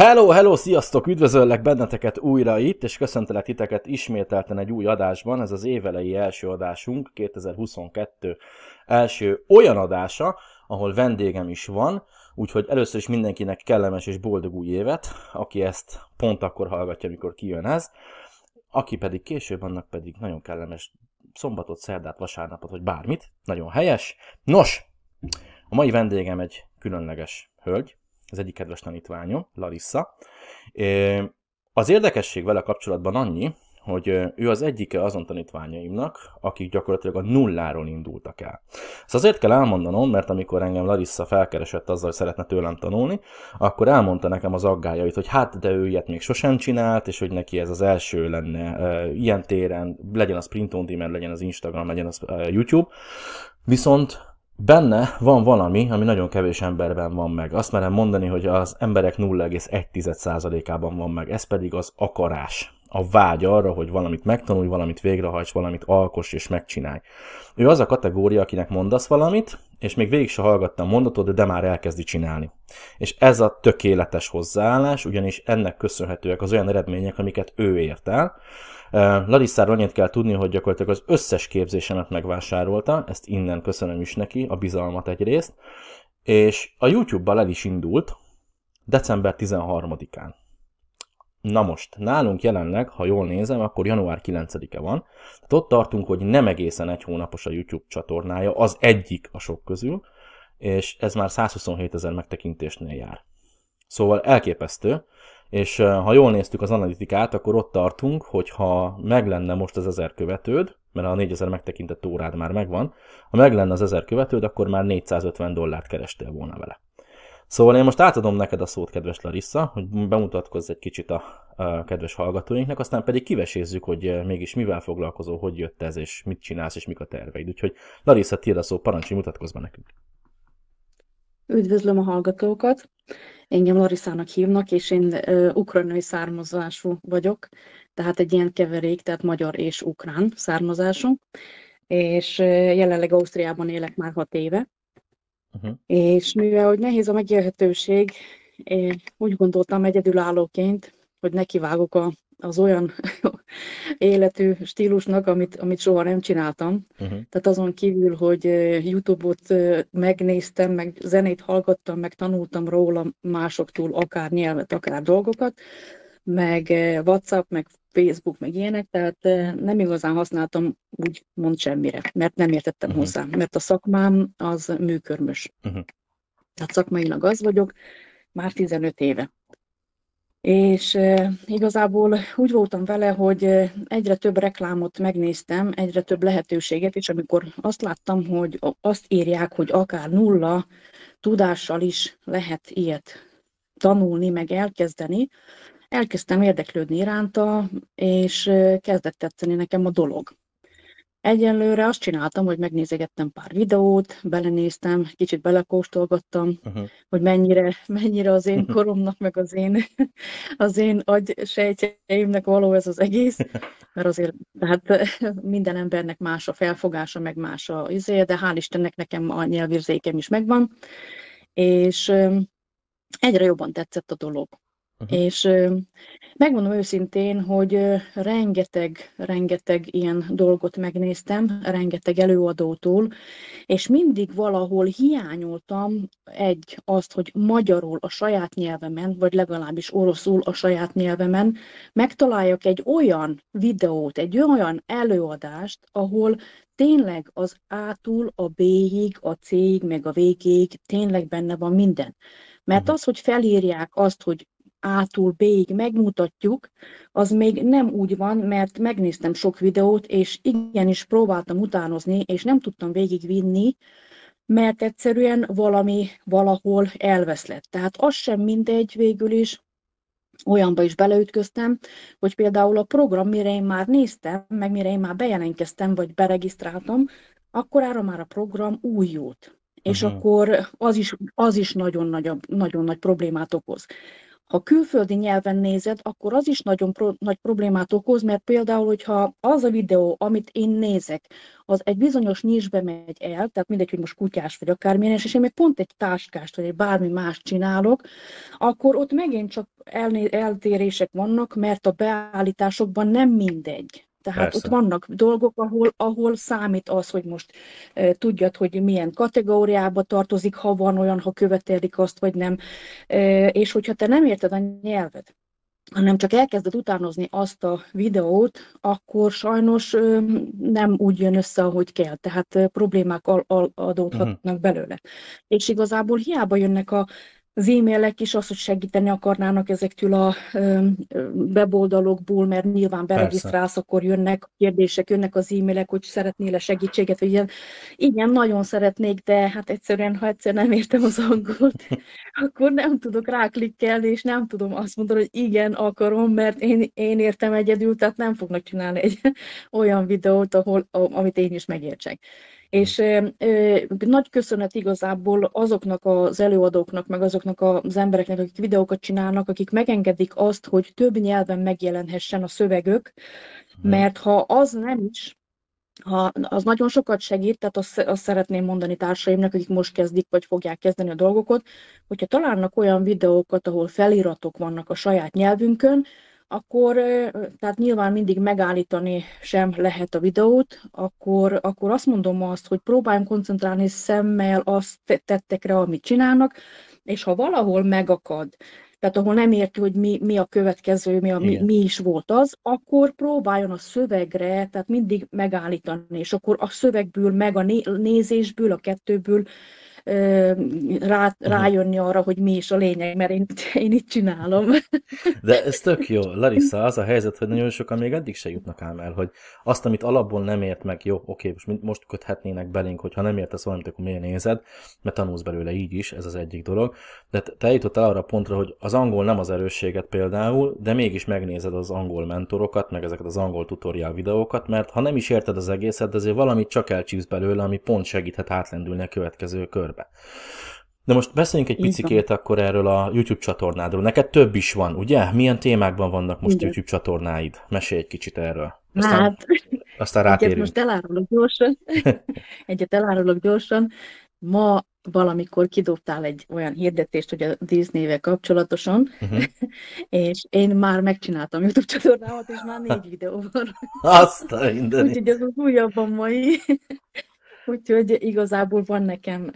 Hello, hello, sziasztok! Üdvözöllek benneteket újra itt, és köszöntelek titeket ismételten egy új adásban. Ez az évelei első adásunk, 2022 első olyan adása, ahol vendégem is van, úgyhogy először is mindenkinek kellemes és boldog új évet, aki ezt pont akkor hallgatja, amikor kijön ez, aki pedig később, annak pedig nagyon kellemes szombatot, szerdát, vasárnapot, vagy bármit, nagyon helyes. Nos, a mai vendégem egy különleges hölgy, az egyik kedves tanítványom, Larissa. Az érdekesség vele kapcsolatban annyi, hogy ő az egyike azon tanítványaimnak, akik gyakorlatilag a nulláról indultak el. Ezt azért kell elmondanom, mert amikor engem Larissa felkeresett azzal, hogy szeretne tőlem tanulni, akkor elmondta nekem az aggájait, hogy hát de ő ilyet még sosem csinált, és hogy neki ez az első lenne uh, ilyen téren, legyen az print on demand, legyen az Instagram, legyen az uh, YouTube. Viszont benne van valami, ami nagyon kevés emberben van meg. Azt merem mondani, hogy az emberek 0,1%-ában van meg, ez pedig az akarás. A vágy arra, hogy valamit megtanulj, valamit végrehajts, valamit alkoss és megcsinálj. Ő az a kategória, akinek mondasz valamit, és még végig se hallgattam mondatod, de már elkezdi csinálni. És ez a tökéletes hozzáállás, ugyanis ennek köszönhetőek az olyan eredmények, amiket ő ért el, Larissáról annyit kell tudni, hogy gyakorlatilag az összes képzésemet megvásárolta, ezt innen köszönöm is neki, a bizalmat egyrészt, és a YouTube-bal el is indult december 13-án. Na most, nálunk jelenleg, ha jól nézem, akkor január 9-e van. Tehát ott tartunk, hogy nem egészen egy hónapos a YouTube csatornája, az egyik a sok közül, és ez már 127 ezer megtekintésnél jár. Szóval elképesztő, és ha jól néztük az analitikát, akkor ott tartunk, hogy ha meg lenne most az ezer követőd, mert a 4000 megtekintett órád már megvan, ha meg lenne az ezer követőd, akkor már 450 dollárt kerestél volna vele. Szóval én most átadom neked a szót, kedves Larissa, hogy bemutatkozz egy kicsit a, a kedves hallgatóinknak, aztán pedig kivesézzük, hogy mégis mivel foglalkozol, hogy jött ez, és mit csinálsz, és mik a terveid. Úgyhogy Larissa, tiéd a szó, parancsolj, mutatkozz be nekünk. Üdvözlöm a hallgatókat! Engem Larissának hívnak, és én uh, ukrajnai származású vagyok, tehát egy ilyen keverék, tehát magyar és ukrán származású, és uh, jelenleg Ausztriában élek már hat éve. Uh-huh. És mivel hogy nehéz a megélhetőség, én úgy gondoltam egyedülállóként, hogy nekivágok a az olyan életű stílusnak, amit, amit soha nem csináltam. Uh-huh. Tehát azon kívül, hogy YouTube-ot megnéztem, meg zenét hallgattam, meg tanultam róla másoktól akár nyelvet, akár dolgokat, meg WhatsApp, meg Facebook, meg ilyenek, tehát nem igazán használtam úgy mond semmire, mert nem értettem uh-huh. hozzá, mert a szakmám az műkörmös. Uh-huh. Tehát szakmailag az vagyok, már 15 éve. És igazából úgy voltam vele, hogy egyre több reklámot megnéztem, egyre több lehetőséget, és amikor azt láttam, hogy azt írják, hogy akár nulla tudással is lehet ilyet tanulni, meg elkezdeni, elkezdtem érdeklődni iránta, és kezdett tetszeni nekem a dolog. Egyenlőre azt csináltam, hogy megnézegettem pár videót, belenéztem, kicsit belekóstolgattam, uh-huh. hogy mennyire, mennyire az én koromnak, meg az én, az én agysejtjeimnek való ez az egész, mert azért hát minden embernek más a felfogása, meg más a izé, de hál' Istennek nekem a nyelvérzékem is megvan, és egyre jobban tetszett a dolog. Uh-huh. És megmondom őszintén, hogy rengeteg, rengeteg ilyen dolgot megnéztem, rengeteg előadótól, és mindig valahol hiányoltam egy azt, hogy magyarul a saját nyelvemen, vagy legalábbis oroszul a saját nyelvemen megtaláljak egy olyan videót, egy olyan előadást, ahol tényleg az A-tól a B-ig, a C-ig, meg a végéig tényleg benne van minden. Mert az, hogy felírják azt, hogy a-tól B-ig megmutatjuk, az még nem úgy van, mert megnéztem sok videót, és igenis próbáltam utánozni, és nem tudtam végigvinni, mert egyszerűen valami valahol elveszlett. Tehát az sem mindegy végül is, olyanba is beleütköztem, hogy például a program, mire én már néztem, meg mire én már bejelentkeztem, vagy beregisztráltam, akkor arra már a program újult. És uh-huh. akkor az is, az is nagyon, nagy, nagyon nagy problémát okoz Ha külföldi nyelven nézed, akkor az is nagyon pro- nagy problémát okoz, mert például, hogyha az a videó, amit én nézek, az egy bizonyos nisbe megy el, tehát mindegy, hogy most kutyás vagy akármilyen, és én még pont egy táskást vagy egy bármi más csinálok, akkor ott megint csak elné- eltérések vannak, mert a beállításokban nem mindegy. Tehát Persze. ott vannak dolgok, ahol, ahol számít az, hogy most e, tudjad, hogy milyen kategóriába tartozik, ha van olyan, ha követelik azt, vagy nem. E, és hogyha te nem érted a nyelvet, hanem csak elkezded utánozni azt a videót, akkor sajnos e, nem úgy jön össze, ahogy kell. Tehát e, problémák adódhatnak uh-huh. belőle. És igazából hiába jönnek a az e-mailek is az, hogy segíteni akarnának ezektől a weboldalokból, mert nyilván beregisztrálsz, akkor jönnek kérdések, jönnek az e-mailek, hogy szeretnél-e segítséget, vagy ilyen. Igen, nagyon szeretnék, de hát egyszerűen, ha egyszer nem értem az angolt, akkor nem tudok ráklikkelni, és nem tudom azt mondani, hogy igen, akarom, mert én, én értem egyedül, tehát nem fognak csinálni egy olyan videót, ahol, amit én is megértsek. És nagy köszönet igazából azoknak az előadóknak, meg azoknak az embereknek, akik videókat csinálnak, akik megengedik azt, hogy több nyelven megjelenhessen a szövegök, mhm. mert ha az nem is, ha az nagyon sokat segít, tehát azt, azt szeretném mondani társaimnak, akik most kezdik, vagy fogják kezdeni a dolgokat, hogyha találnak olyan videókat, ahol feliratok vannak a saját nyelvünkön, akkor tehát nyilván mindig megállítani sem lehet a videót, akkor, akkor azt mondom azt, hogy próbáljunk koncentrálni szemmel azt tettekre, amit csinálnak, és ha valahol megakad, tehát ahol nem érti, hogy mi, mi a következő, mi, a, mi, mi is volt az, akkor próbáljon a szövegre, tehát mindig megállítani, és akkor a szövegből, meg a nézésből, a kettőből rá, rájönni arra, hogy mi is a lényeg, mert én, én itt csinálom. De ez tök jó. Larissa, az a helyzet, hogy nagyon sokan még eddig se jutnak ám el, hogy azt, amit alapból nem ért meg, jó, oké, most, most köthetnének belénk, hogy ha nem értesz valamit, akkor miért nézed, mert tanulsz belőle így is, ez az egyik dolog. De te jutottál arra a pontra, hogy az angol nem az erősséget például, de mégis megnézed az angol mentorokat, meg ezeket az angol tutorial videókat, mert ha nem is érted az egészet, de azért valamit csak elcsípsz belőle, ami pont segíthet átlendülni a következő körbe. De most beszéljünk egy picikét akkor erről a YouTube csatornádról. Neked több is van, ugye? Milyen témákban vannak most Igen. YouTube csatornáid? Mesélj egy kicsit erről. Aztán, hát, aztán rátérünk. Egyet most elárulok gyorsan. Egyet elárulok gyorsan. Ma valamikor kidobtál egy olyan hirdetést, hogy a Disney-vel kapcsolatosan, uh-huh. és én már megcsináltam YouTube csatornámat, és már négy videó van. Azt a Úgyhogy ez az újabb a mai. Úgyhogy igazából van nekem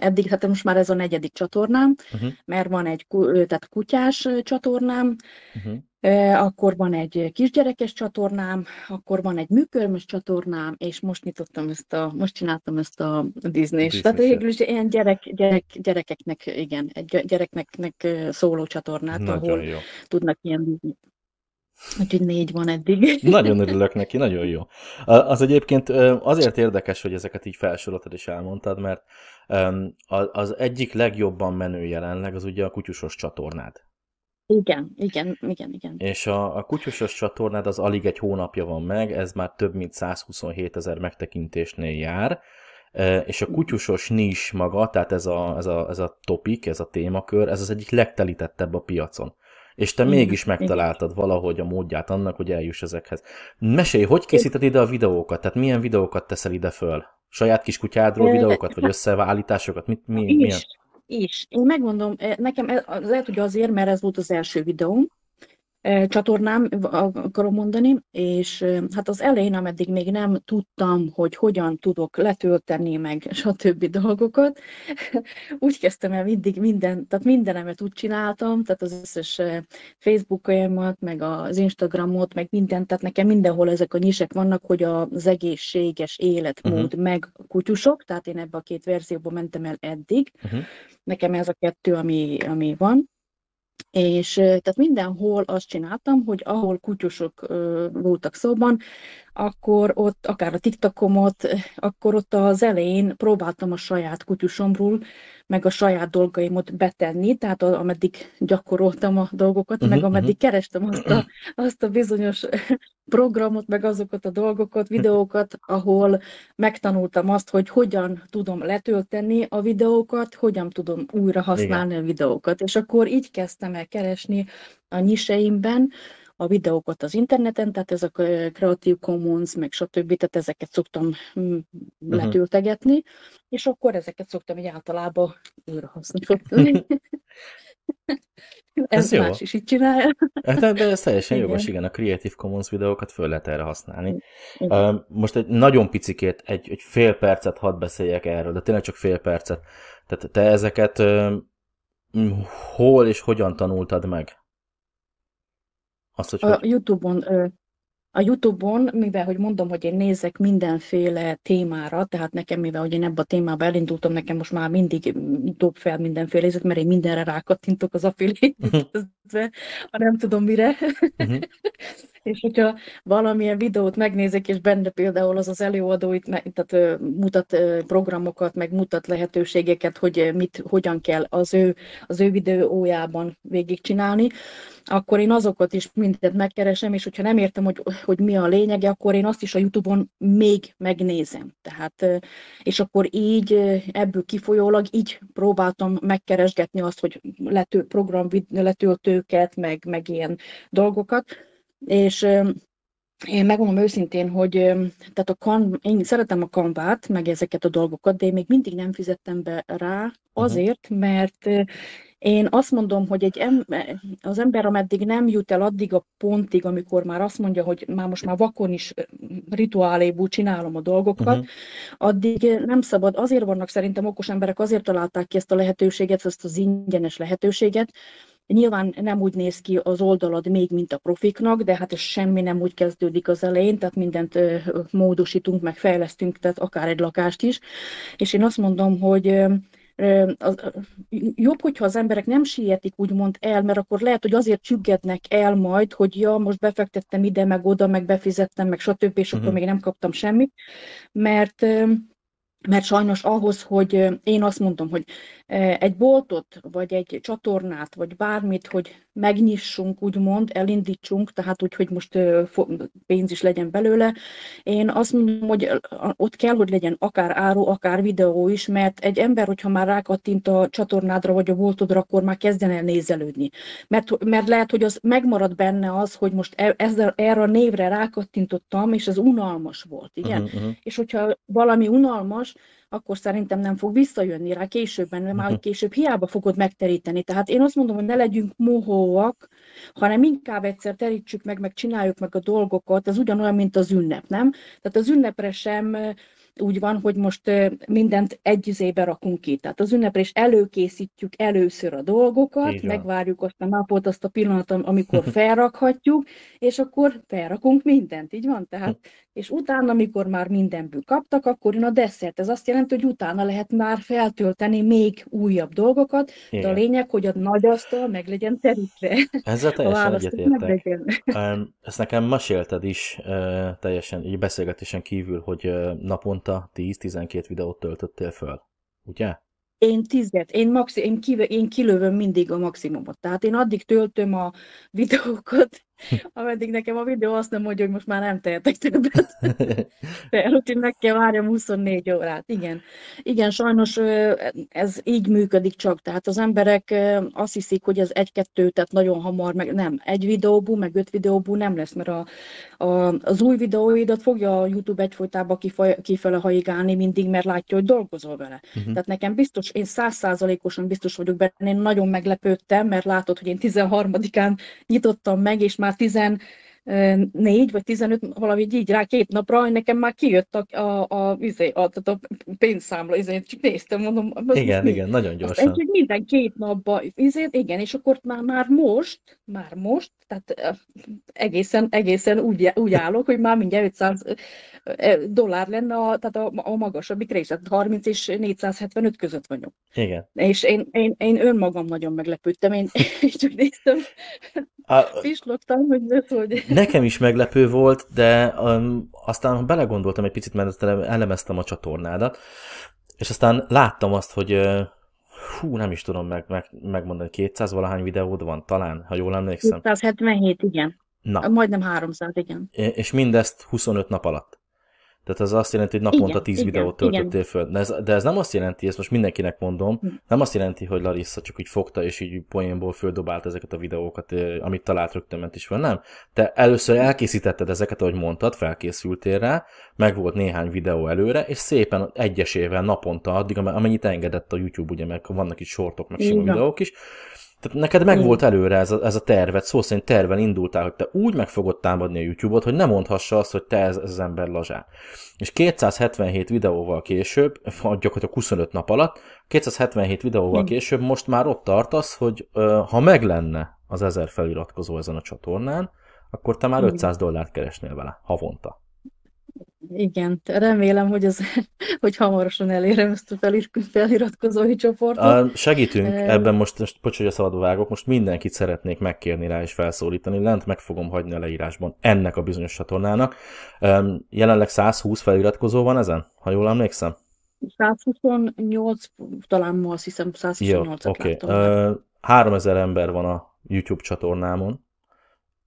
eddig, hát most már ez a negyedik csatornám, uh-huh. mert van egy tehát kutyás csatornám, uh-huh. akkor van egy kisgyerekes csatornám, akkor van egy műkörmös csatornám, és most nyitottam ezt a, most csináltam ezt a Disney-s. Tehát végül is ilyen gyerek, gyerek, gyerekeknek, igen, egy gyereknek szóló csatornát, Nagyon ahol jó. tudnak ilyen Úgyhogy négy van eddig. Nagyon örülök neki, nagyon jó. Az egyébként azért érdekes, hogy ezeket így felsoroltad és elmondtad, mert az egyik legjobban menő jelenleg az ugye a kutyusos csatornád. Igen, igen, igen, igen. És a, a kutyusos csatornád az alig egy hónapja van meg, ez már több mint 127 ezer megtekintésnél jár, és a kutyusos nis maga, tehát ez a, ez, a, ez a topik, ez a témakör, ez az egyik legtelítettebb a piacon és te mégis megtaláltad valahogy a módját annak, hogy eljuss ezekhez. Mesélj, hogy készíted ide a videókat? Tehát milyen videókat teszel ide föl? Saját kis kutyádról videókat, vagy összeállításokat? Mit, mi, is, milyen? is. Én megmondom, nekem lehet, hogy azért, mert ez volt az első videóm, csatornám, akarom mondani, és hát az elején, ameddig még nem tudtam, hogy hogyan tudok letölteni meg stb. dolgokat, úgy kezdtem el mindig minden, tehát mindenemet úgy csináltam, tehát az összes Facebookomat, meg az Instagramot, meg mindent, tehát nekem mindenhol ezek a nyisek vannak, hogy az egészséges életmód, uh-huh. meg kutyusok, tehát én ebbe a két verzióba mentem el eddig. Uh-huh. Nekem ez a kettő, ami, ami van. És tehát mindenhol azt csináltam, hogy ahol kutyusok voltak szóban, akkor ott akár a TikTokomot, akkor ott az elején próbáltam a saját kutyusomról, meg a saját dolgaimot betenni, tehát ameddig gyakoroltam a dolgokat, uh-huh, meg ameddig uh-huh. kerestem azt a, azt a bizonyos programot, meg azokat a dolgokat, videókat, ahol megtanultam azt, hogy hogyan tudom letölteni a videókat, hogyan tudom újra használni Igen. a videókat. És akkor így kezdtem el keresni a nyiseimben, a videókat az interneten, tehát ez a Creative Commons, meg stb., tehát ezeket szoktam uh-huh. letöltegetni, és akkor ezeket szoktam egy általában újra használni. ez, ez jó. más is így csinálja. Hát, de, de ez teljesen igen. jogos, igen, a Creative Commons videókat föl lehet erre használni. Igen. Most egy nagyon picikét, egy, egy fél percet hadd beszéljek erről, de tényleg csak fél percet. Tehát te ezeket hol és hogyan tanultad meg? Azt, hogy a hogy... YouTube-on a YouTube-on, mivel, hogy mondom, hogy én nézek mindenféle témára, tehát nekem, mivel, hogy én ebbe a témába elindultam, nekem most már mindig dob fel mindenféle részet, mert én mindenre rákattintok az affiliate uh-huh. ha nem tudom mire. Uh-huh. és hogyha valamilyen videót megnézek, és benne például az az előadó itt tehát, mutat programokat, meg mutat lehetőségeket, hogy mit, hogyan kell az ő, az ő videójában végigcsinálni, akkor én azokat is mindent megkeresem, és hogyha nem értem, hogy, hogy mi a lényege, akkor én azt is a YouTube-on még megnézem. Tehát, és akkor így ebből kifolyólag így próbáltam megkeresgetni azt, hogy lető, program letöltőket, meg, meg ilyen dolgokat, és én megmondom őszintén, hogy tehát a kan, én szeretem a kanvát, meg ezeket a dolgokat, de én még mindig nem fizettem be rá, mhm. azért, mert én azt mondom, hogy egy em, az ember, ameddig nem jut el addig a pontig, amikor már azt mondja, hogy már most már vakon is rituáléból csinálom a dolgokat, uh-huh. addig nem szabad. Azért vannak szerintem okos emberek, azért találták ki ezt a lehetőséget, ezt az ingyenes lehetőséget, Nyilván nem úgy néz ki az oldalad még, mint a profiknak, de hát semmi nem úgy kezdődik az elején, tehát mindent módosítunk, meg fejlesztünk, tehát akár egy lakást is. És én azt mondom, hogy jobb, hogyha az emberek nem sietik úgymond el, mert akkor lehet, hogy azért csüggednek el majd, hogy ja, most befektettem ide, meg oda, meg befizettem, meg stb., és uh-huh. akkor mhm. még nem kaptam semmit, mert mert sajnos ahhoz, hogy én azt mondom, hogy egy boltot, vagy egy csatornát, vagy bármit, hogy megnyissunk, úgymond, elindítsunk, tehát úgy, hogy most pénz is legyen belőle. Én azt mondom, hogy ott kell, hogy legyen akár áru, akár videó is, mert egy ember, hogyha már rákattint a csatornádra, vagy a boltodra, akkor már kezden el nézelődni. Mert, mert lehet, hogy az megmarad benne az, hogy most e, ezzel, erre a névre rákattintottam, és ez unalmas volt, igen? Uh-huh, uh-huh. És hogyha valami unalmas, akkor szerintem nem fog visszajönni rá későbben, mert már később hiába fogod megteríteni. Tehát én azt mondom, hogy ne legyünk mohóak, hanem inkább egyszer terítsük meg, meg csináljuk meg a dolgokat, ez ugyanolyan, mint az ünnep, nem? Tehát az ünnepre sem úgy van, hogy most mindent egy izébe rakunk ki. Tehát az ünnepre is előkészítjük először a dolgokat, megvárjuk azt a napot, azt a pillanatot, amikor felrakhatjuk, és akkor felrakunk mindent, így van? Tehát, és utána, amikor már mindenből kaptak, akkor jön a desszert. Ez azt jelenti, hogy utána lehet már feltölteni még újabb dolgokat, Igen. de a lényeg, hogy a nagy asztal meg legyen terítve. Ezzel teljesen egyetértek. Ezt nekem mesélted is teljesen így beszélgetésen kívül, hogy naponta naponta 10-12 videót töltöttél föl, ugye? Én tizet, én, maxi, én, kive, én kilövöm mindig a maximumot. Tehát én addig töltöm a videókat, ameddig nekem a videó azt nem mondja, hogy most már nem tehetek többet. De úgyhogy meg kell várjam 24 órát. Igen. Igen, sajnos ez így működik csak. Tehát az emberek azt hiszik, hogy ez egy-kettő, tehát nagyon hamar, meg nem. Egy videóbú, meg öt videóbú nem lesz, mert a, a, az új videóidat fogja a YouTube egyfolytában kifele haigálni mindig, mert látja, hogy dolgozol vele. Uh-huh. Tehát nekem biztos, én százszázalékosan biztos vagyok benne, én nagyon meglepődtem, mert látod, hogy én 13-án nyitottam meg, és már már 14 vagy 15, valami így rá két napra, nekem már kijött a, a, a, izé, a, a, a pénzszámla, izé, csak néztem, mondom. Igen, mi? igen, nagyon gyorsan. Aztán, minden két napban, izé, igen, és akkor már, már most, már most, tehát egészen, egészen úgy, úgy állok, hogy már mindjárt 500 dollár lenne, a, tehát a, a magasabbik része, 30 és 475 között vagyok. Igen. És én, én, én önmagam nagyon meglepődtem, én, én csak néztem, Pislogtam, hogy hogy... Nekem is meglepő volt, de um, aztán belegondoltam egy picit, mert elemeztem a csatornádat, és aztán láttam azt, hogy uh, hú, nem is tudom meg, meg, megmondani, 200 valahány videód van talán, ha jól emlékszem. 277, igen. Na. Majdnem 300, igen. És mindezt 25 nap alatt. Tehát az azt jelenti, hogy naponta igen, 10 igen, videót töltöttél föl. De ez, de ez nem azt jelenti, ezt most mindenkinek mondom, hm. nem azt jelenti, hogy Larissa csak úgy fogta, és így poénból földobált ezeket a videókat, amit talált rögtön ment is fel. Nem. Te először elkészítetted ezeket, ahogy mondtad, felkészültél rá, meg volt néhány videó előre, és szépen egyesével naponta, addig, amennyit engedett a YouTube, ugye, meg vannak itt sortok, meg sima videók is, tehát neked meg volt előre ez a, ez a tervet, szó szerint terven indultál, hogy te úgy meg fogod támadni a YouTube-ot, hogy nem mondhassa azt, hogy te ez, ez az ember lazsán. És 277 videóval később, gyakorlatilag 25 nap alatt, 277 videóval később most már ott tartasz, hogy ha meg lenne az ezer feliratkozó ezen a csatornán, akkor te már 500 dollárt keresnél vele havonta. Igen, remélem, hogy, az, hogy hamarosan elérem ezt a feliratkozói csoportot. A, segítünk ebben most, most bocs, hogy a szabadba vágok, most mindenkit szeretnék megkérni rá és felszólítani, lent meg fogom hagyni a leírásban ennek a bizonyos csatornának. Jelenleg 120 feliratkozó van ezen, ha jól emlékszem? 128, talán ma azt hiszem 128 Jó. Okay. 3000 ember van a YouTube csatornámon.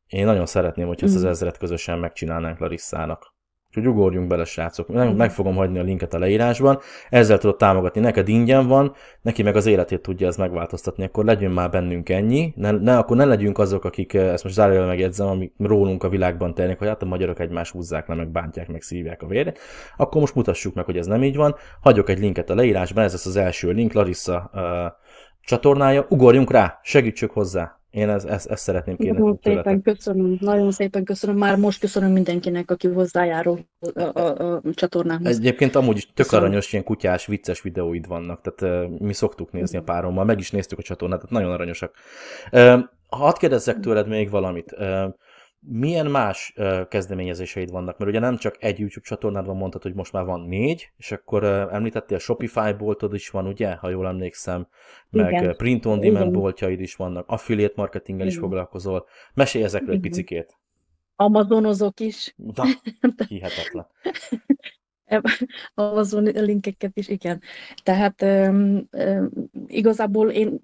Én nagyon szeretném, hogy ezt az mhm. ezret közösen megcsinálnánk Larissának. Úgyhogy ugorjunk bele, srácok. Meg, meg fogom hagyni a linket a leírásban. Ezzel tudod támogatni. Neked ingyen van, neki meg az életét tudja ez megváltoztatni. Akkor legyünk már bennünk ennyi. Ne, ne, akkor ne legyünk azok, akik, eh, ezt most zárójelben megjegyzem, amik rólunk a világban telnek, hogy hát a magyarok egymás húzzák le, meg bántják, meg szívják a vérét. Akkor most mutassuk meg, hogy ez nem így van. Hagyok egy linket a leírásban, ez lesz az első link, Larissa uh, csatornája. Ugorjunk rá, segítsük hozzá. Én ezt, ezt, ezt szeretném kérni. Nagyon szépen köszönöm, nagyon szépen köszönöm. Már most köszönöm mindenkinek, aki hozzájárul a, a, a csatornához. Egyébként amúgy is tök köszönöm. aranyos, ilyen kutyás, vicces videóid vannak, tehát uh, mi szoktuk nézni a párommal, meg is néztük a csatornát, tehát nagyon aranyosak. Uh, hadd kérdezzek tőled még valamit. Uh, milyen más uh, kezdeményezéseid vannak? Mert ugye nem csak egy YouTube csatornádban mondtad, hogy most már van négy, és akkor uh, említettél Shopify boltod is van, ugye, ha jól emlékszem, meg Igen. print on demand Igen. boltjaid is vannak, affiliate marketinggel is foglalkozol. Mesélj ezekről Igen. egy picikét. Amazonozok is. Da, hihetetlen. Amazon linkeket is, igen. Tehát um, um, igazából én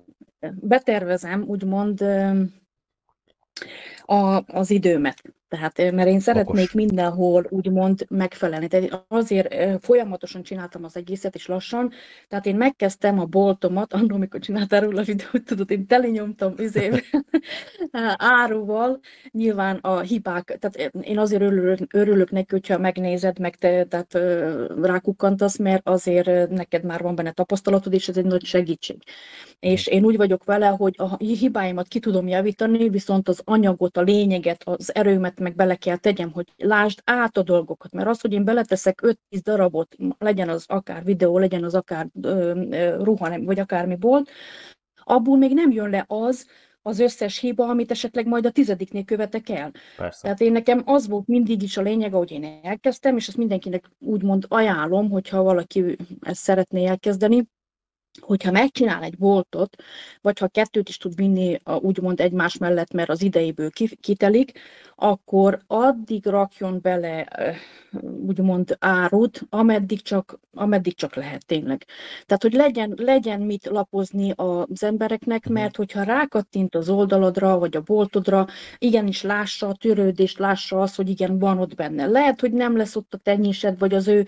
betervezem, úgymond um, a, az időmet. Tehát, mert én szeretnék Okos. mindenhol úgymond megfelelni. Tehát azért folyamatosan csináltam az egészet, és lassan. Tehát én megkezdtem a boltomat, annól, amikor csináltál róla a videót, tudod, én telinyomtam üzével, áruval, nyilván a hibák, tehát én azért örülök, örülök neki, hogyha megnézed, meg te tehát rákukkantasz, mert azért neked már van benne tapasztalatod, és ez egy nagy segítség. És én úgy vagyok vele, hogy a hibáimat ki tudom javítani, viszont az anyagot, a lényeget, az erőmet meg bele kell tegyem, hogy lásd át a dolgokat, mert az, hogy én beleteszek 5-10 darabot, legyen az akár videó, legyen az akár ruha, vagy akármi bolt, abból még nem jön le az, az összes hiba, amit esetleg majd a tizediknél követek el. Persze. Tehát én nekem az volt mindig is a lényeg, ahogy én elkezdtem, és ezt mindenkinek úgymond ajánlom, hogyha valaki ezt szeretné elkezdeni, hogyha megcsinál egy boltot, vagy ha kettőt is tud vinni a, úgymond egymás mellett, mert az idejéből kitelik, akkor addig rakjon bele úgymond árut, ameddig csak, ameddig csak lehet tényleg. Tehát, hogy legyen, legyen mit lapozni az embereknek, mhm. mert hogyha rákattint az oldaladra, vagy a boltodra, igenis lássa a törődést, lássa azt, hogy igen, van ott benne. Lehet, hogy nem lesz ott a te nyised, vagy az ő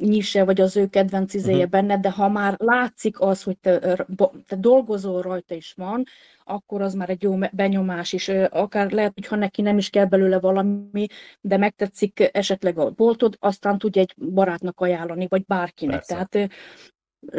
nyise, vagy az ő kedvenc izéje uh-huh. benne, de ha már látszik az, hogy te, te dolgozol rajta is van, akkor az már egy jó benyomás is. Akár lehet, hogy ha neki nem is kell belőle valami, de megtetszik esetleg a boltod, aztán tudja egy barátnak ajánlani, vagy bárkinek. Persze. Tehát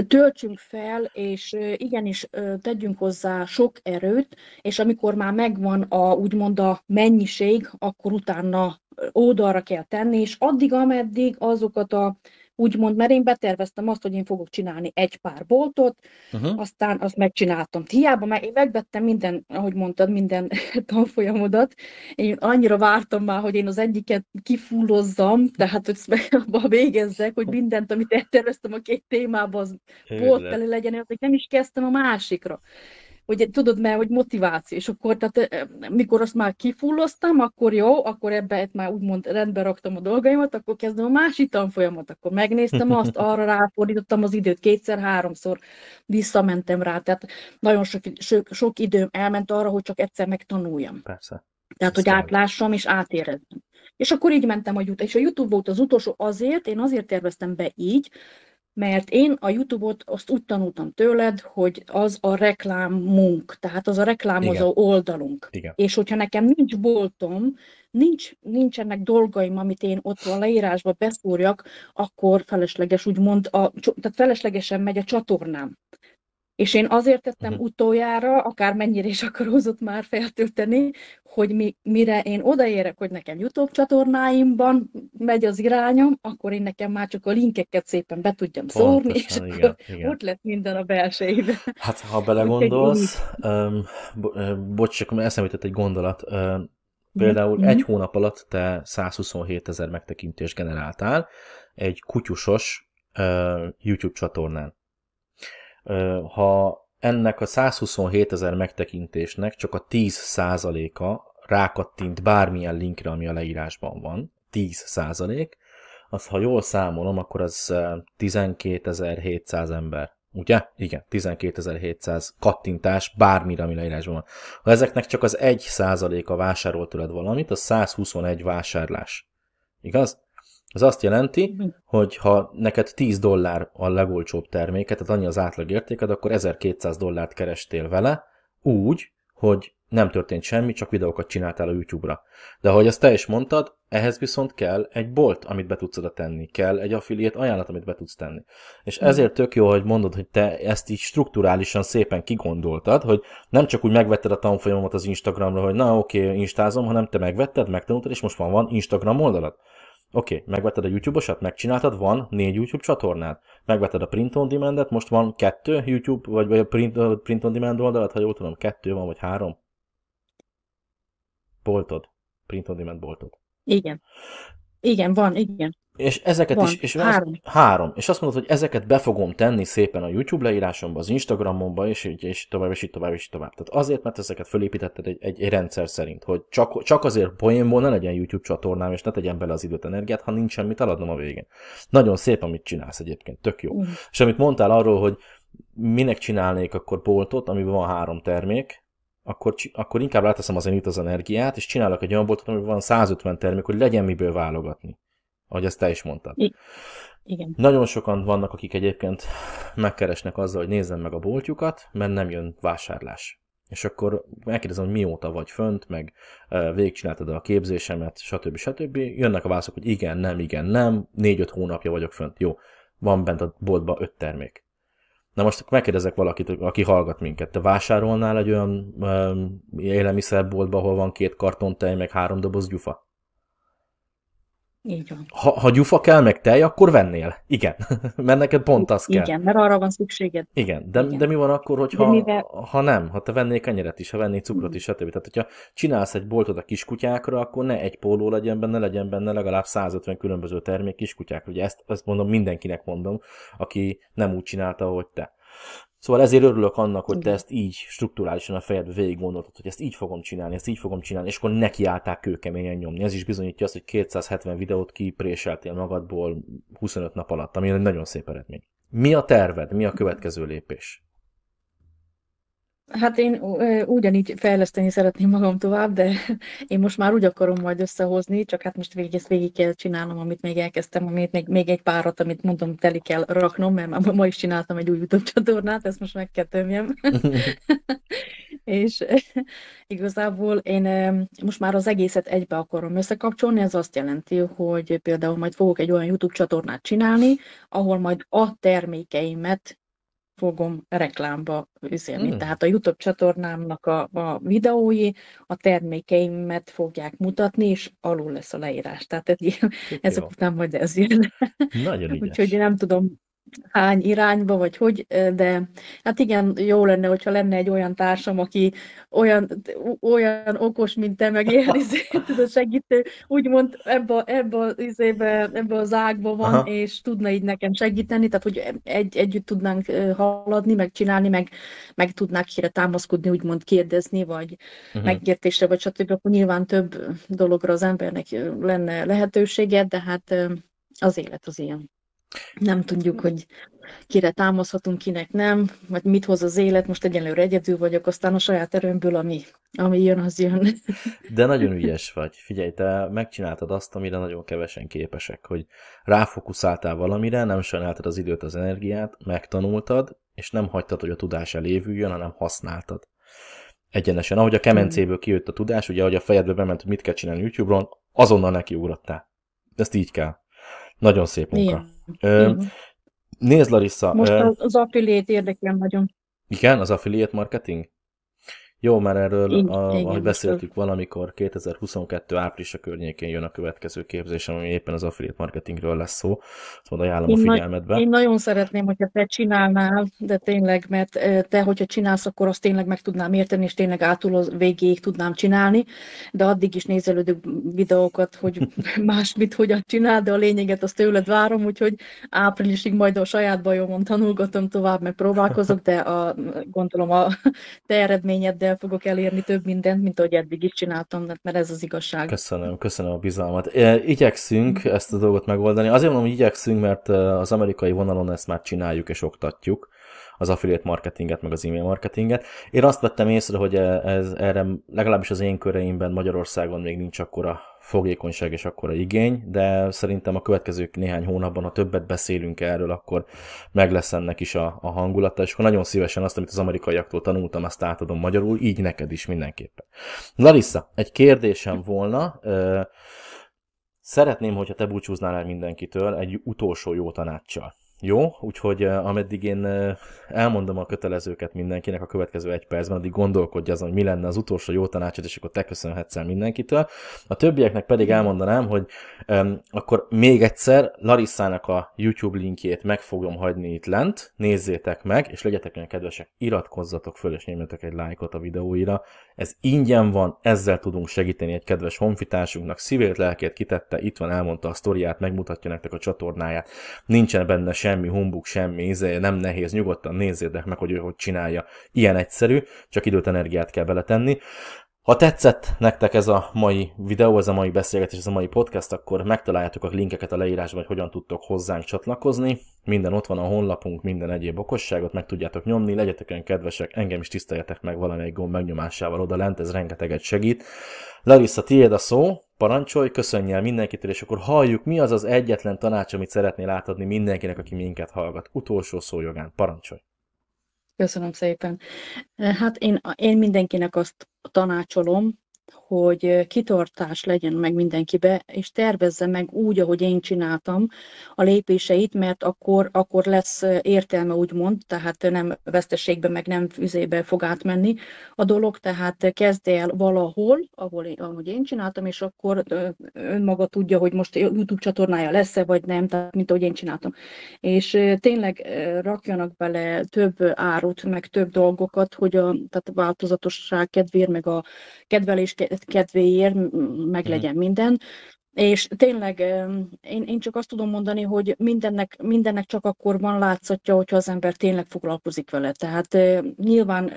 töltsünk fel, és igenis tegyünk hozzá sok erőt, és amikor már megvan a, úgymond a mennyiség, akkor utána oldalra kell tenni, és addig, ameddig azokat a úgymond, mert én beterveztem azt, hogy én fogok csinálni egy pár boltot, uh-huh. aztán azt megcsináltam. Hiába, mert én megvettem minden, ahogy mondtad, minden tanfolyamodat. Én annyira vártam már, hogy én az egyiket kifullozzam, tehát hogy abba végezzek, hogy mindent, amit elterveztem a két témában, az bolt tele legyen, hogy nem is kezdtem a másikra hogy tudod, mert hogy motiváció, és akkor, tehát mikor azt már kifulloztam, akkor jó, akkor ebbe már úgymond rendbe raktam a dolgaimat, akkor kezdem a másik tanfolyamat, akkor megnéztem azt, arra ráfordítottam az időt, kétszer-háromszor visszamentem rá, tehát nagyon sok, sok, sok időm elment arra, hogy csak egyszer megtanuljam. Persze. Tehát, hogy átlássam és átérezzem. És akkor így mentem a YouTube, és a YouTube volt az utolsó azért, én azért terveztem be így, mert én a YouTube-ot azt úgy tanultam tőled, hogy az a reklámunk, tehát az a reklámozó Igen. oldalunk. Igen. És hogyha nekem nincs boltom, nincs, nincsenek dolgaim, amit én ott a leírásba beszúrjak, akkor felesleges, úgymond, a, tehát feleslegesen megy a csatornám. És én azért tettem uh-huh. utoljára, akár mennyire is akarózott már feltölteni, hogy mi, mire én odaérek, hogy nekem YouTube csatornáimban megy az irányom, akkor én nekem már csak a linkeket szépen be tudjam Pontosan, szórni, és igen, akkor igen. ott lett minden a belsejében. Hát, ha belegondolsz, um, bo- bocs, csak eszembe egy gondolat. Um, például mm-hmm. egy hónap alatt te 127 ezer megtekintést generáltál egy kutyusos uh, YouTube csatornán ha ennek a 127 ezer megtekintésnek csak a 10%-a rákattint bármilyen linkre, ami a leírásban van, 10%, az ha jól számolom, akkor az 12.700 ember. Ugye? Igen, 12.700 kattintás bármire, ami leírásban van. Ha ezeknek csak az 1%-a vásárolt tőled valamit, az 121 vásárlás. Igaz? Ez azt jelenti, hogy ha neked 10 dollár a legolcsóbb terméket, tehát annyi az átlagértéked, akkor 1200 dollárt kerestél vele, úgy, hogy nem történt semmi, csak videókat csináltál a YouTube-ra. De ahogy azt te is mondtad, ehhez viszont kell egy bolt, amit be tudsz oda tenni, kell egy affiliate ajánlat, amit be tudsz tenni. És ezért tök jó, hogy mondod, hogy te ezt így strukturálisan szépen kigondoltad, hogy nem csak úgy megvetted a tanfolyamomat az Instagramra, hogy na oké, okay, instázom, hanem te megvetted, megtanultad, és most van, van Instagram oldalad. Oké, okay, megvetted a YouTube-osat, megcsináltad, van négy YouTube csatornád. Megvetted a Print on Demand-et, most van kettő YouTube, vagy, vagy a Print, a Print on Demand oldalat, ha jól tudom, kettő van, vagy három? Boltod. Print on Demand boltod. Igen. Igen, van, igen. És ezeket Van, is, és három. Azt, három. És azt mondod, hogy ezeket be fogom tenni szépen a YouTube leírásomba, az Instagramomba, és, és, és tovább, és így tovább, és így tovább. Tehát azért, mert ezeket fölépítetted egy, egy, egy rendszer szerint, hogy csak, csak azért poénból ne legyen YouTube csatornám, és ne tegyen bele az időt, energiát, ha nincs semmit eladnom a végén. Nagyon szép, amit csinálsz egyébként, tök jó. Mm. És amit mondtál arról, hogy minek csinálnék akkor boltot, amiben van három termék, akkor, akkor inkább ráteszem az itt az energiát, és csinálok egy olyan boltot, amiben van 150 termék, hogy legyen miből válogatni ahogy ezt te is mondtad. I- igen. Nagyon sokan vannak, akik egyébként megkeresnek azzal, hogy nézzem meg a boltjukat, mert nem jön vásárlás. És akkor megkérdezem, hogy mióta vagy fönt, meg végigcsináltad a képzésemet, stb. stb. Jönnek a válaszok, hogy igen, nem, igen, nem, négy-öt hónapja vagyok fönt. Jó, van bent a boltba öt termék. Na most megkérdezek valakit, aki hallgat minket, te vásárolnál egy olyan um, élelmiszerboltba, ahol van két karton tej, meg három doboz gyufa? Így van. Ha, ha gyufa kell, meg tej, akkor vennél. Igen. mert neked pont az kell. Igen, mert arra van szükséged. Igen, de, Igen. de mi van akkor, hogyha, mivel... ha nem, ha te vennél kenyeret is, ha vennél cukrot is, stb. Tehát, hogyha csinálsz egy boltot a kiskutyákra, akkor ne egy póló legyen benne, legyen benne legalább 150 különböző termék kiskutyákra. Ugye ezt, ezt mondom, mindenkinek mondom, aki nem úgy csinálta, ahogy te. Szóval ezért örülök annak, hogy te ezt így strukturálisan a fejedbe végig gondoltad, hogy ezt így fogom csinálni, ezt így fogom csinálni, és akkor nekiállták kőkeményen nyomni. Ez is bizonyítja azt, hogy 270 videót kipréseltél magadból 25 nap alatt, ami egy nagyon szép eredmény. Mi a terved? Mi a következő lépés? Hát én ugyanígy fejleszteni szeretném magam tovább, de én most már úgy akarom majd összehozni, csak hát most végig ezt végig kell csinálnom, amit még elkezdtem, amit még, még egy párat, amit mondom, teli kell raknom, mert ma, ma is csináltam egy új YouTube csatornát, ezt most meg kell tömjem. és igazából én most már az egészet egybe akarom összekapcsolni, ez azt jelenti, hogy például majd fogok egy olyan YouTube csatornát csinálni, ahol majd a termékeimet fogom reklámba üzenni. Hmm. Tehát a YouTube csatornámnak a, a videói, a termékeimet fogják mutatni, és alul lesz a leírás. Tehát ez, ezek után majd ez jön. Nagyon Úgyhogy nem tudom, hány irányba, vagy hogy, de hát igen, jó lenne, hogyha lenne egy olyan társam, aki olyan, olyan okos, mint te, meg ilyen izé, tudod, segítő, úgymond ebbe, ebbe, izébe, ebbe az ágba van, Aha. és tudna így nekem segíteni, tehát hogy egy, együtt tudnánk haladni, meg csinálni, meg, meg tudnák hire támaszkodni, úgymond kérdezni, vagy uh-huh. megértésre, vagy stb. Akkor nyilván több dologra az embernek lenne lehetősége, de hát az élet az ilyen nem tudjuk, hogy kire támaszhatunk, kinek nem, vagy mit hoz az élet, most egyelőre egyedül vagyok, aztán a saját erőmből, ami, ami jön, az jön. De nagyon ügyes vagy. Figyelj, te megcsináltad azt, amire nagyon kevesen képesek, hogy ráfokuszáltál valamire, nem sajnáltad az időt, az energiát, megtanultad, és nem hagytad, hogy a tudás elévüljön, hanem használtad. Egyenesen, ahogy a kemencéből kijött a tudás, ugye, ahogy a fejedbe bement, hogy mit kell csinálni YouTube-ron, azonnal nekiugrottál. Ezt így kell. Nagyon szép munka. Igen. Ö, nézd, Larissa. Most ö, az affiliate érdekel nagyon. Igen, az affiliate marketing? Jó, mert erről, igen, a, igen, ahogy beszéltük valamikor, 2022 április környékén jön a következő képzésem, ami éppen az affiliate marketingről lesz szó. Azt mondom, ajánlom én a figyelmetbe. Én nagyon szeretném, hogyha te csinálnál, de tényleg, mert te, hogyha csinálsz, akkor azt tényleg meg tudnám érteni, és tényleg átul az végéig tudnám csinálni, de addig is nézelődök videókat, hogy más mit hogyan csinál, de a lényeget azt tőled várom, úgyhogy áprilisig majd a saját bajomon tanulgatom tovább, meg próbálkozok, de a, gondolom a te eredményeddel el fogok elérni több mindent, mint ahogy eddig is csináltam, mert ez az igazság. Köszönöm, köszönöm a bizalmat. Igyekszünk ezt a dolgot megoldani. Azért mondom, hogy igyekszünk, mert az amerikai vonalon ezt már csináljuk és oktatjuk az affiliate marketinget, meg az e-mail marketinget. Én azt vettem észre, hogy ez, erre legalábbis az én köreimben Magyarországon még nincs akkora fogékonyság és akkora igény, de szerintem a következő néhány hónapban, ha többet beszélünk erről, akkor meg lesz ennek is a, a hangulata, és akkor nagyon szívesen azt, amit az amerikaiaktól tanultam, azt átadom magyarul, így neked is mindenképpen. Larissa, egy kérdésem volna, szeretném, hogyha te búcsúznál el mindenkitől egy utolsó jó tanácssal. Jó, úgyhogy ameddig én elmondom a kötelezőket mindenkinek a következő egy percben, addig gondolkodj azon, hogy mi lenne az utolsó jó tanácsod, és akkor te köszönhetsz el mindenkitől. A többieknek pedig elmondanám, hogy um, akkor még egyszer Larissának a YouTube linkjét meg fogom hagyni itt lent, nézzétek meg, és legyetek olyan kedvesek, iratkozzatok föl, és nyomjatok egy lájkot a videóira. Ez ingyen van, ezzel tudunk segíteni egy kedves honfitársunknak, szívét, lelkét kitette, itt van, elmondta a sztoriát, megmutatja nektek a csatornáját, nincsen benne sem semmi humbuk, semmi, izé, nem nehéz, nyugodtan nézzétek meg, hogy ő hogy csinálja. Ilyen egyszerű, csak időt, energiát kell beletenni. Ha tetszett nektek ez a mai videó, ez a mai beszélgetés, ez a mai podcast, akkor megtaláljátok a linkeket a leírásban, hogy hogyan tudtok hozzánk csatlakozni. Minden ott van a honlapunk, minden egyéb okosságot meg tudjátok nyomni, legyetek kedvesek, engem is tiszteljetek meg valamelyik gomb megnyomásával oda lent, ez rengeteget segít. Larissa, tiéd a szó, parancsolj, köszönj el mindenkitől, és akkor halljuk, mi az az egyetlen tanács, amit szeretnél átadni mindenkinek, aki minket hallgat. Utolsó szó jogán, parancsolj. Köszönöm szépen. Hát én, én mindenkinek azt tanácsolom, hogy kitartás legyen meg mindenkibe, és tervezze meg úgy, ahogy én csináltam a lépéseit, mert akkor, akkor lesz értelme, úgymond, tehát nem veszteségbe, meg nem füzébe fog átmenni a dolog, tehát kezd el valahol, ahol ahogy én csináltam, és akkor önmaga tudja, hogy most YouTube csatornája lesz-e, vagy nem, tehát mint ahogy én csináltam. És tényleg rakjanak bele több árut, meg több dolgokat, hogy a, tehát a változatosság kedvéért, meg a kedvelés kedvéért meg mhm. legyen minden. És tényleg én, én csak azt tudom mondani, hogy mindennek, mindennek csak akkor van látszatja, hogyha az ember tényleg foglalkozik vele. Tehát nyilván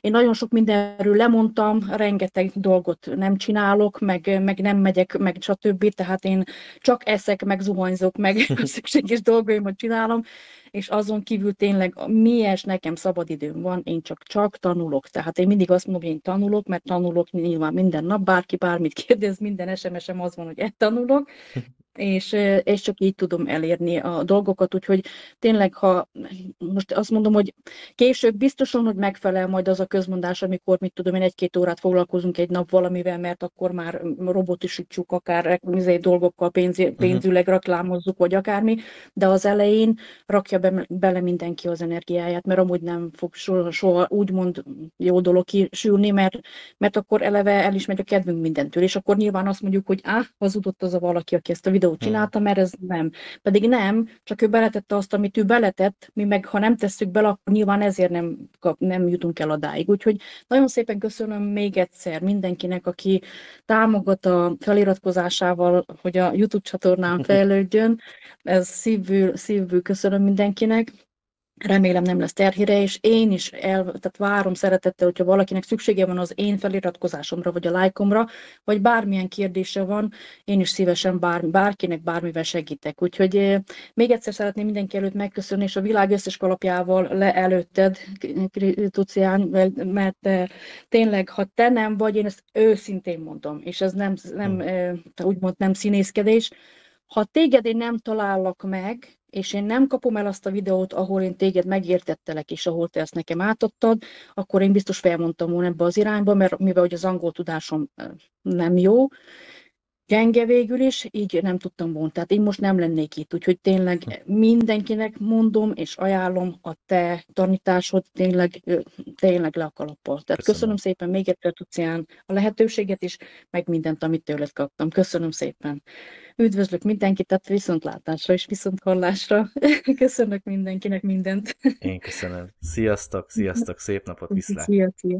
én nagyon sok mindenről lemondtam, rengeteg dolgot nem csinálok, meg, meg nem megyek, meg stb. Tehát én csak eszek, meg zuhanyzok, meg a szükséges dolgaimat csinálom, és azon kívül tényleg miért nekem szabadidőm van, én csak, csak tanulok. Tehát én mindig azt mondom, hogy én tanulok, mert tanulok nyilván minden nap, bárki bármit kérdez, minden SMS-em az van, hogy ezt tanulok, és, és csak így tudom elérni a dolgokat, úgyhogy tényleg, ha most azt mondom, hogy később biztosan, hogy megfelel majd az a közmondás, amikor, mit tudom én, egy-két órát foglalkozunk egy nap valamivel, mert akkor már robotisítjuk akár izé, dolgokkal, pénz, mhm. pénzüleg reklámozzuk, vagy akármi, de az elején rakja be, bele mindenki az energiáját, mert amúgy nem fog soha, soha úgymond jó dolog kisülni, mert, mert akkor eleve el is megy a kedvünk mindentől, és akkor nyilván azt mondjuk, hogy á, hazudott az a valaki, aki ezt a videót videót csináltam, mert ez nem. Pedig nem, csak ő beletette azt, amit ő beletett, mi meg ha nem tesszük bele, akkor nyilván ezért nem, kap, nem jutunk el odáig. Úgyhogy nagyon szépen köszönöm még egyszer mindenkinek, aki támogat a feliratkozásával, hogy a YouTube csatornán fejlődjön. Ez szívből, szívből köszönöm mindenkinek remélem nem lesz terhére, és én is el, tehát várom szeretettel, hogyha valakinek szüksége van az én feliratkozásomra, vagy a lájkomra, vagy bármilyen kérdése van, én is szívesen bár, bárkinek bármivel segítek. Úgyhogy eh, még egyszer szeretném mindenki előtt megköszönni, és a világ összes kalapjával le előtted, Tucián, mert eh, tényleg, ha te nem vagy, én ezt őszintén mondom, és ez nem, nem eh, úgymond nem színészkedés, ha téged én nem találok meg, és én nem kapom el azt a videót, ahol én téged megértettelek, és ahol te ezt nekem átadtad, akkor én biztos felmondtam volna ebbe az irányba, mert mivel hogy az angol tudásom nem jó, gyenge végül is, így nem tudtam volna. Tehát én most nem lennék itt, úgyhogy tényleg mindenkinek mondom, és ajánlom a te tanításod tényleg, tényleg le a kalappal. Tehát köszönöm, köszönöm szépen még egyszer, Tucián, a lehetőséget is, meg mindent, amit tőled kaptam. Köszönöm szépen. Üdvözlök mindenkit, tehát viszontlátásra és viszonthallásra. Köszönök mindenkinek mindent. Én köszönöm. Sziasztok, sziasztok, szép napot, viszlát. Szia, szia.